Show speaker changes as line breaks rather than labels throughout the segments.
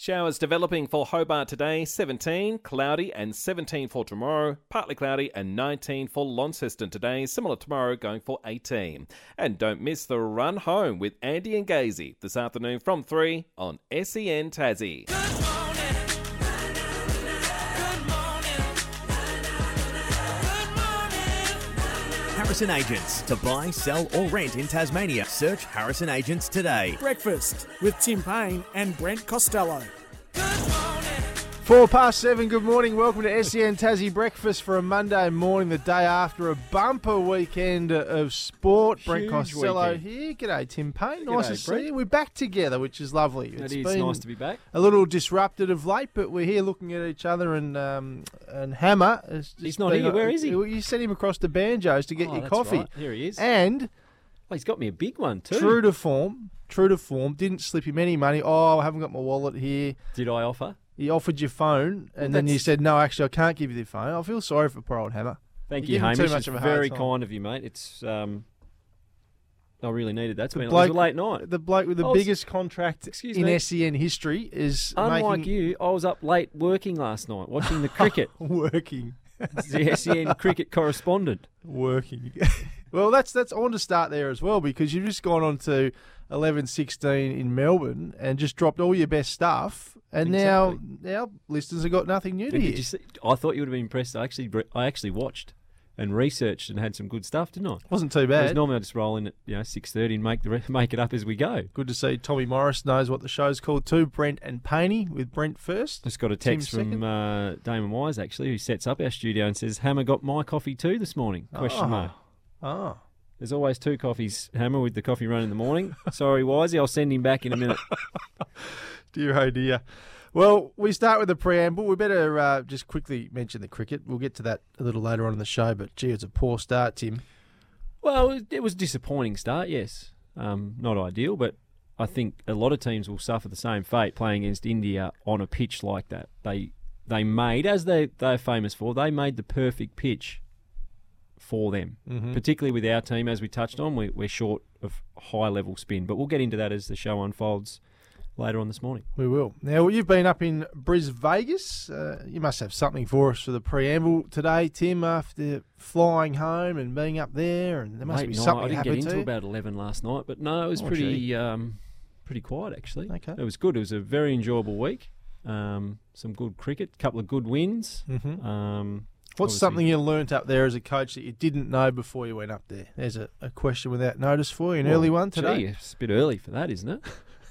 Showers developing for Hobart today, 17, cloudy and 17 for tomorrow, partly cloudy and 19 for Launceston today, similar tomorrow going for 18. And don't miss the run home with Andy and Gazy this afternoon from 3 on SEN Tassie.
Harrison Agents. To buy, sell, or rent in Tasmania, search Harrison Agents today.
Breakfast with Tim Paine and Brent Costello.
Four past seven, good morning. Welcome to SEN Tassie Breakfast for a Monday morning, the day after a bumper weekend of sport. Brent
Huge
Costello
weekend.
here. G'day, Tim Paine. Nice to see
Brent.
you. We're back together, which is lovely.
It
It's
is
been
nice to be back.
a little disrupted of late, but we're here looking at each other and um, and Hammer.
He's not here. Where is he?
You sent him across to Banjos to get
Oh,
your coffee.
right. Here he is.
And
Oh, he's got me a big one too.
true to form, true to form, didn't slip him any money. Oh, I haven't got my wallet here.
Did I offer?
He offered your phone, and then you
that's-
said, "No, actually, I can't give you the phone." I feel sorry for poor old Hammer.
Thank
You
you,
give him too
Hamish.
much
It's
of a hard
very
time.
kind of you, mate. It's um, I really needed that. It's been it
bloke-
was a late night.
The bloke with the
I was-
biggest contract
Excuse
in
me.
SEN history is
Unlike
making,
you, I was up late working last night watching the cricket.
working,
the SEN cricket correspondent.
working. well, that's that's. I want to start there as well because you've just gone on to eleven sixteen in Melbourne and just dropped all your best stuff, and now now listeners have got nothing new to hear.
see, I thought you would have been impressed. I actually, I actually watched and researched and had some good stuff, didn't I?
Wasn't too bad.
normally I just roll in at you know six thirty and make the re- make it up as we go.
Good to see Tommy Morris knows what the show's called too. Brent and Painey with Brent first.
Just got a text
second.
from uh, Damon Wise actually, who sets up our studio and says, "Hammer got my coffee too this morning?" Question
Oh.
mark.
Oh.
There's always two coffees, Hammer, with the coffee run in the morning. Sorry, Wisey, I'll send him back in a minute.
Dear oh dear. Well, we start with the preamble. We better uh, just quickly mention the cricket. We'll get to that a little later on in the show, but gee, it's a poor start, Tim.
Well, it- it was a disappointing start, yes. Um, not ideal, but I think a lot of teams will suffer the same fate playing against India on a pitch like that. They they made, as they they're famous for, they made the perfect pitch for them.
Mm-hmm.
Particularly with our team, as we touched on, we, we're short of high level spin. But we'll get into that as the show unfolds later on this morning.
We will. Now, you've been up in BrisVegas. Uh, you must have something for us for the preamble today, Tim, after flying home and being up there, and there must
Late
be
night.
something
I didn't get into about eleven last night, but no, it was
Oh,
pretty um, pretty quiet actually.
Okay.
It was good. It was a very enjoyable week. Um, some good cricket, a couple of good wins.
Mhm.
Um,
What's something you learnt up there as a coach that you didn't know before you went up there? There's a, a question without notice for you, an
Well,
early one
gee,
today.
it's a bit early for that, isn't it?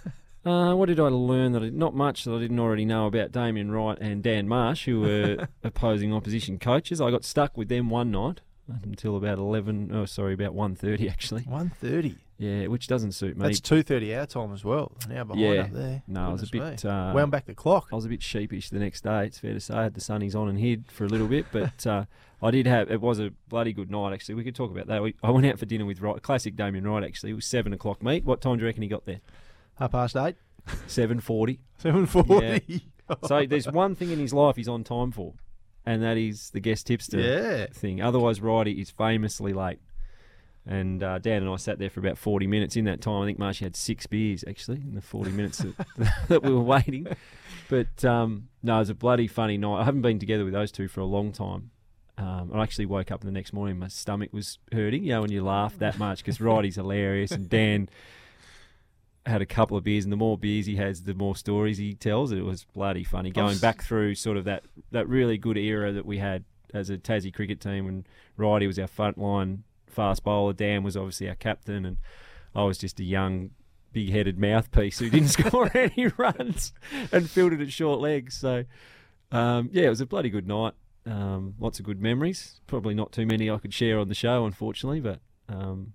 uh, what did I learn? That I, not much that I didn't already know about Damien Wright and Dan Marsh, who were opposing opposition coaches. I got stuck with them one night until about eleven. Oh, sorry, about one thirty actually.
One thirty.
Yeah, which doesn't suit me.
That's two thirty our time as well. Now behind
Yeah.
up there.
No, I was a bit. Uh,
wound back the clock.
I was a bit sheepish the next day. It's fair to say. I had the sunnies on and hid for a little bit, but uh, I did have. It was a bloody good night actually. We could talk about that. We, I went out for dinner with Wright, classic Damien Wright actually. It was seven o'clock meet. What time do you reckon he got there?
Half past eight.
Seven forty.
Seven forty.
So there's one thing in his life he's on time for, and that is the guest tipster
Yeah.
thing. Otherwise, Righty is famously late. And uh, Dan and I sat there for about 40 minutes. In that time, I think Marshy had six beers actually in the 40 minutes that, that we were waiting. But um, no, it was a bloody funny night. I haven't been together with those two for a long time. Um, I actually woke up the next morning, my stomach was hurting. You know, when you laugh that much because Righty's hilarious and Dan had a couple of beers, and the more beers he has, the more stories he tells. It was bloody funny going back through sort of that, that really good era that we had as a Tassie cricket team when Righty was our frontline fast bowler, Dan was obviously our captain, and I was just a young, big-headed mouthpiece who didn't score any runs and fielded at short legs. So, um, yeah, it was a bloody good night. Um, lots of good memories. Probably not too many I could share on the show, unfortunately, but um,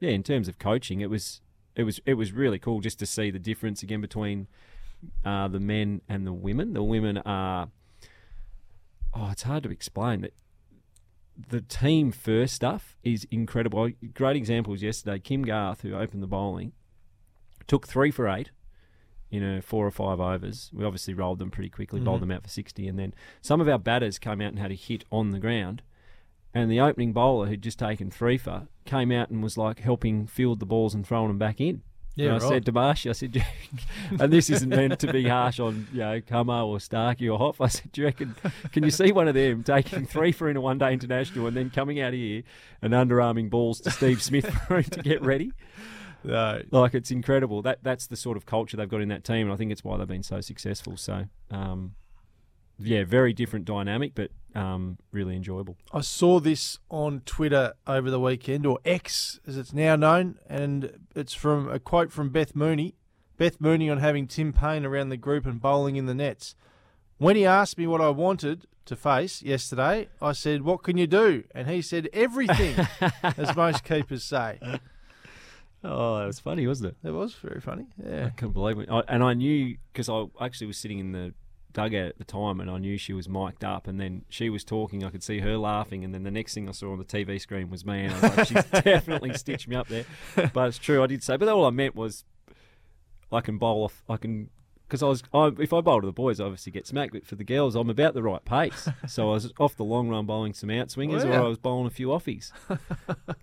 yeah, in terms of coaching, it was it was it was really cool just to see the difference again between uh, the men and the women. The women are oh, it's hard to explain, but the team first stuff is incredible. Great examples yesterday. Kim Garth, who opened the bowling, took three for eight in a four or five overs. We obviously rolled them pretty quickly, bowled mm-hmm. them out for 60, and then some of our batters came out and had a hit on the ground. And the opening bowler, who'd just taken three for, came out and was like helping field the balls and throwing them back in.
Yeah,
and I
right.
said to Marshy, I said, "Do you- and this isn't meant to be harsh on you know Camo or Starkey or Hoff. I said, do you reckon? Can you see one of them taking three for in a one day international and then coming out here and underarming balls to Steve Smith for him to get ready?
No.
Like it's incredible. That that's the sort of culture they've got in that team, and I think it's why they've been so successful. So, um, yeah, very different dynamic, but um, really enjoyable.
I saw this on Twitter over the weekend, or X as it's now known, and it's from a quote from Beth Mooney. Beth Mooney on having Tim Paine around the group and bowling in the nets. When he asked me what I wanted to face yesterday, I said, What can you do? And he said, Everything, as most keepers say.
Oh, that was funny, wasn't it?
It was very funny. Yeah, I
couldn't believe it. I, and I knew because I actually was sitting in the dugout at the time, and I knew she was mic'd up. And then she was talking. I could see her laughing, and then the next thing I saw on the TV screen was me. And I was like, "She's definitely stitched me up there." But it's true, I did say. But all I meant was, I can bowl off. I can. Because I was, I, if I bowl to the boys, I obviously get smacked. But for the girls, I'm about the right pace. So I was off the long run bowling some out swingers,
Wow.
or I was bowling a few offies.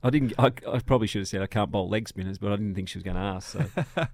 I didn't. I, I probably should have said I can't bowl leg spinners, but I didn't think she was going to ask. So um,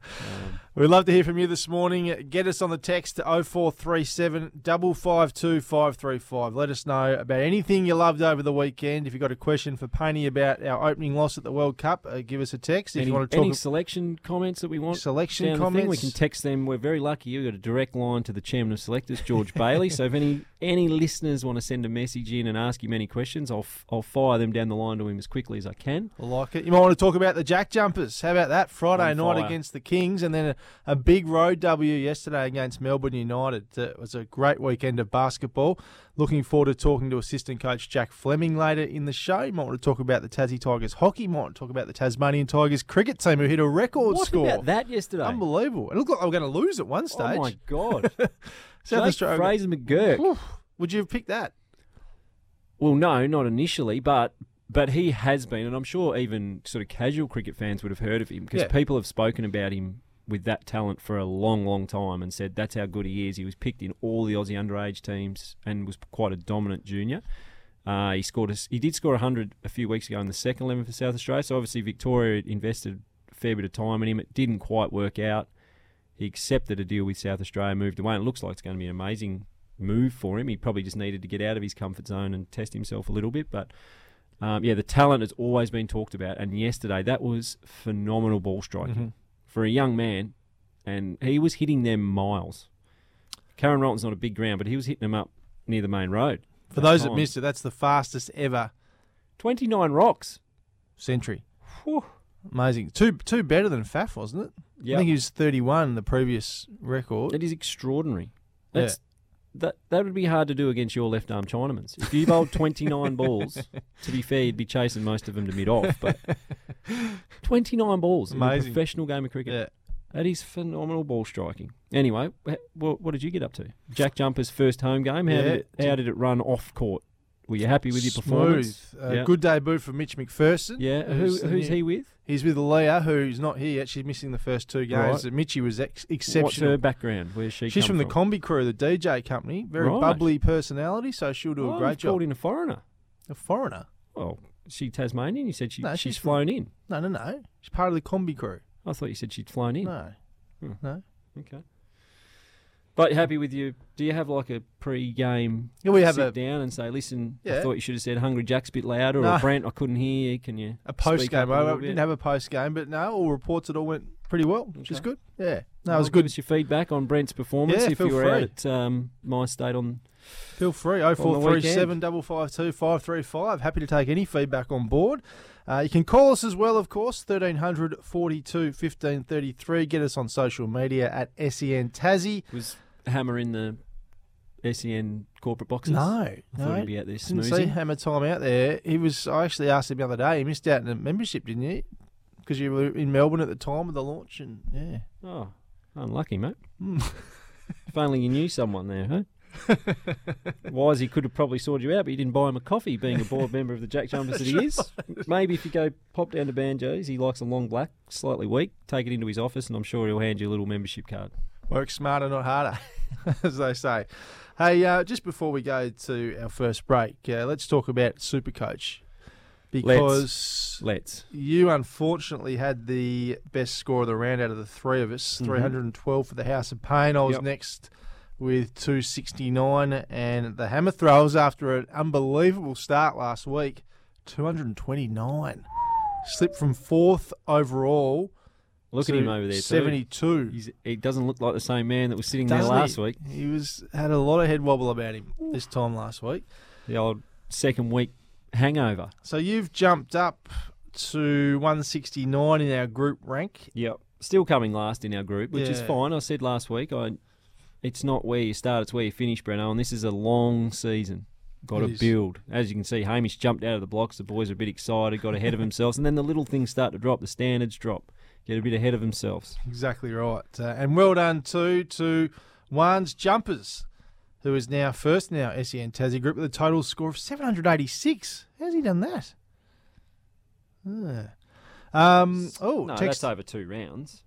We'd love to hear from you this morning. Get us on the text to 0437 552 535. Let us know about anything you loved over the weekend. If you've got a question for Painey about our opening loss at the World Cup, uh, give us a text. If
any,
you want to talk
any selection comments that we want
selection comments,
we can text them. We're very lucky. You've got a direct line to the chairman of selectors, George Bailey. So if any any listeners want to send a message in and ask him any questions, I'll f- I'll fire them down the line to him as quickly as I can.
I like it. You might want to talk about the Jack Jumpers. How about that? Friday night against the Kings, and then a, a big road W yesterday against Melbourne United. It was a great weekend of basketball. Looking forward to talking to assistant coach Jack Fleming later in the show. You might want to talk about the Tassie Tigers hockey. You might want to talk about the Tasmanian Tigers cricket team who hit a record
What
score.
about that yesterday?
Unbelievable. It looked like they were going to lose at one stage.
Oh my god!
South
Jake
Australia.
Fraser McGurk.
Oof. Would you have picked that?
Well, no, not initially, but but he has been, and I'm sure even sort of casual cricket fans would have heard of him because
Yeah.
people have spoken about him with that talent for a long, long time and said that's how good he is. He was picked in all the Aussie underage teams and was quite a dominant junior. Uh, he scored. A, he did score 100 a few weeks ago in the second eleven for South Australia. So obviously Victoria invested a fair bit of time in him. It didn't quite work out. He accepted a deal with South Australia, moved away, and it looks like it's going to be an amazing move for him. He probably just needed to get out of his comfort zone and test himself a little bit. But um, yeah, the talent has always been talked about, and yesterday that was phenomenal ball striking
Mhm.
for a young man, and he was hitting them miles. Karen Rolton's not a big ground, but he was hitting them up near the main road.
For those that missed it, that's the fastest ever
29 rocks.
century.
Whew.
Amazing. Two two better than Faf, wasn't it?
Yeah.
I think he was 31, the previous record.
it is extraordinary.
Yeah.
That that would be hard to do against your left arm Chinamans. If you bowled 29 balls, to be fair, you'd be chasing most of them to mid off. But 29 balls in a
Amazing.
professional game of cricket.
Yeah.
That is phenomenal ball striking. Anyway, what, what did you get up to? Jack Jumper's first home game. How,
Yeah.
did, it, how did it run off court? Were you happy with your performance?
Smooth. Uh,
Yeah.
Good debut for Mitch McPherson.
Yeah.
Who's
who's he with?
He's with Leah, who's not here yet. She's missing the first two games.
Right.
Mitchie was ex-
What's her background? Where's she?
She's
come
from the Combi Crew, the DJ company. Very
Right.
bubbly personality, so she'll do
Oh,
a great job.
Called in a foreigner.
A foreigner?
Well, is she Tasmanian? You said she,
No,
she's,
she's from-
flown in.
No, no, no. She's part of the Combi Crew.
I thought you said she'd flown in.
No.
Hmm.
No.
Okay. But happy with you? Do you have like a pre-game
Yeah, we have
sit
a,
down and say, "Listen, I thought you should have said Hungry Jack's a bit louder,"
No.
or Brent, I couldn't hear you. Can you
a post game. I didn't
bit?
have a post game, but no, all reports it all went pretty well, which is good. Yeah. No,
Well,
it was
Give
good.
us your feedback on Brent's performance
Yeah,
if
feel
you were
free.
out at um, my state on.
Feel free.
the
0437 552 535. Happy to take any feedback on board. Uh, you can call us as well, of course, 1300 42 15 33. Get us on social media at SEN Tassie.
Was Hammer in the SEN corporate boxes?
No,
I thought
no.
he'd be out there
Didn't see. Hammer Time out there. He was. I actually asked him the other day. He missed out on a membership, didn't you? Because you were in Melbourne at the time of the launch, and yeah.
Oh, unlucky, mate.
Hmm.
if only you knew someone there, huh? Wise, he could have probably sorted you out, but you didn't buy him a coffee, being a board member of the Jack Jumpers that he is. Maybe if you go pop down to Banjos, he likes a long black, slightly weak. Take it into his office, and I'm sure he'll hand you a little membership card.
Work smarter, not harder, as they say. Hey, uh, just before we go to our first break, uh, let's talk about Supercoach because
Let's.
you unfortunately had the best score of the round out of the three of us,
Mhm.
312 for the House of Pain. I was
Yep.
next with 269, and the Hammer Throwers, after an unbelievable start last week, 229. Slipped from fourth overall
Look at him over there. Too.
72.
He's, he doesn't look like the same man that was sitting there
Doesn't
last
he?
week.
He was had a lot of head wobble about him this time last week.
The old second week hangover.
So you've jumped up to 169 in our group rank.
Yep. Still coming last in our group, which is
Yeah.
fine. I said last week, I it's not where you start, it's where you finish, Breno, and this is a long season. Got
It
to
is.
build. As you can see, Hamish jumped out of the blocks. The boys are a bit excited, got ahead of themselves, and then the little things start to drop. The standards drop. Get a bit ahead of themselves.
Exactly right. Uh, and well done too to Juan's Jumpers, who is now first in our SEN Tassie group with a total score of 786. How's he done that? Ah. Um, oh,
No,
text
that's over two rounds.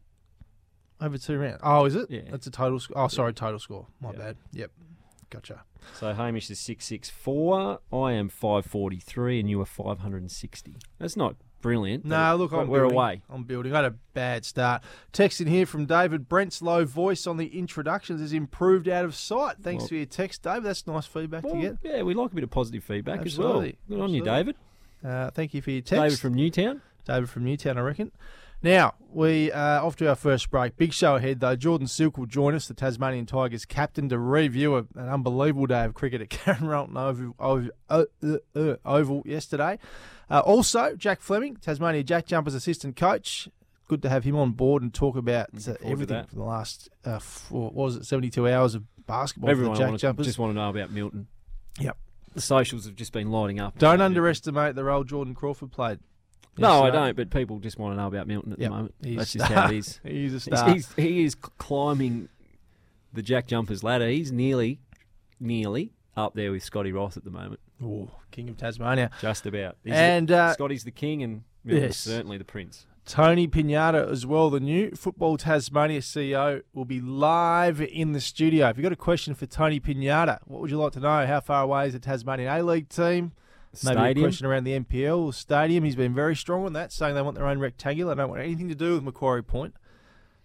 over two rounds. Oh, is it?
Yeah.
That's a total score. Oh, sorry, total score. My
Yeah.
bad. Yep. Gotcha.
So Hamish is six six four. I am five forty three, and you are five hundred and sixty. That's not brilliant.
No, look, I'm
we're
building.
away.
I'm building. I had a bad start. Text in here from David. Brent's low voice on the introductions has improved out of sight. Thanks
Well-
for your text, David. That's nice feedback
Well,
to get.
yeah, we like a bit of positive feedback
Absolutely.
as well. Good on you, David.
Uh, thank you for your text.
David from Newtown.
David from Newtown, I reckon. Now, we are off to our first break. Big show ahead, though. Jordan Silk will join us, the Tasmanian Tigers captain, to review an unbelievable day of cricket at Karen Rolton Oval, Oval, uh, uh, uh, Oval yesterday. Uh, also, Jack Fleming, Tasmania Jack Jumpers assistant coach. Good to have him on board and talk about uh, everything for the last, uh, four, what was it, 72 hours of basketball
Everyone
Jack
wanna-
Jumpers.
just want to know about Milton.
Yep.
The socials have just been lighting up.
Don't underestimate the role Jordan Crawford played.
No, I don't. But people just want to know about Milton at
Yep.
the moment.
He's
That's just how it is.
He's a star.
he's, he is climbing the Jack Jumpers ladder. He's nearly, nearly up there with Scotty Roth at the moment.
Ooh, King of Tasmania.
Just about. He's
And, uh,
Scotty's the king, and Milton's
yes.
certainly the prince.
Tony Pignata as well, the new Football Tasmania CEO, will be live in the studio. If you've got a question for Tony Pignata, what would you like to know? How far away is the Tasmanian A League team? Maybe a question around the NPL stadium. He's been very strong on that, saying they want their own rectangular. They don't want anything to do with Macquarie Point.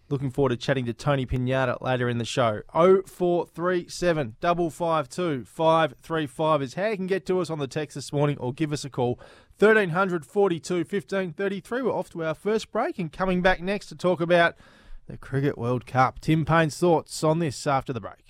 Looking forward to chatting to Tony Pignata later in the show. 0437 552 535 is how you can get to us on the text this morning or give us a call. 1300 42 15 33. We're off to our first break and coming back next to talk about the Cricket World Cup. Tim Paine's thoughts on this after the break.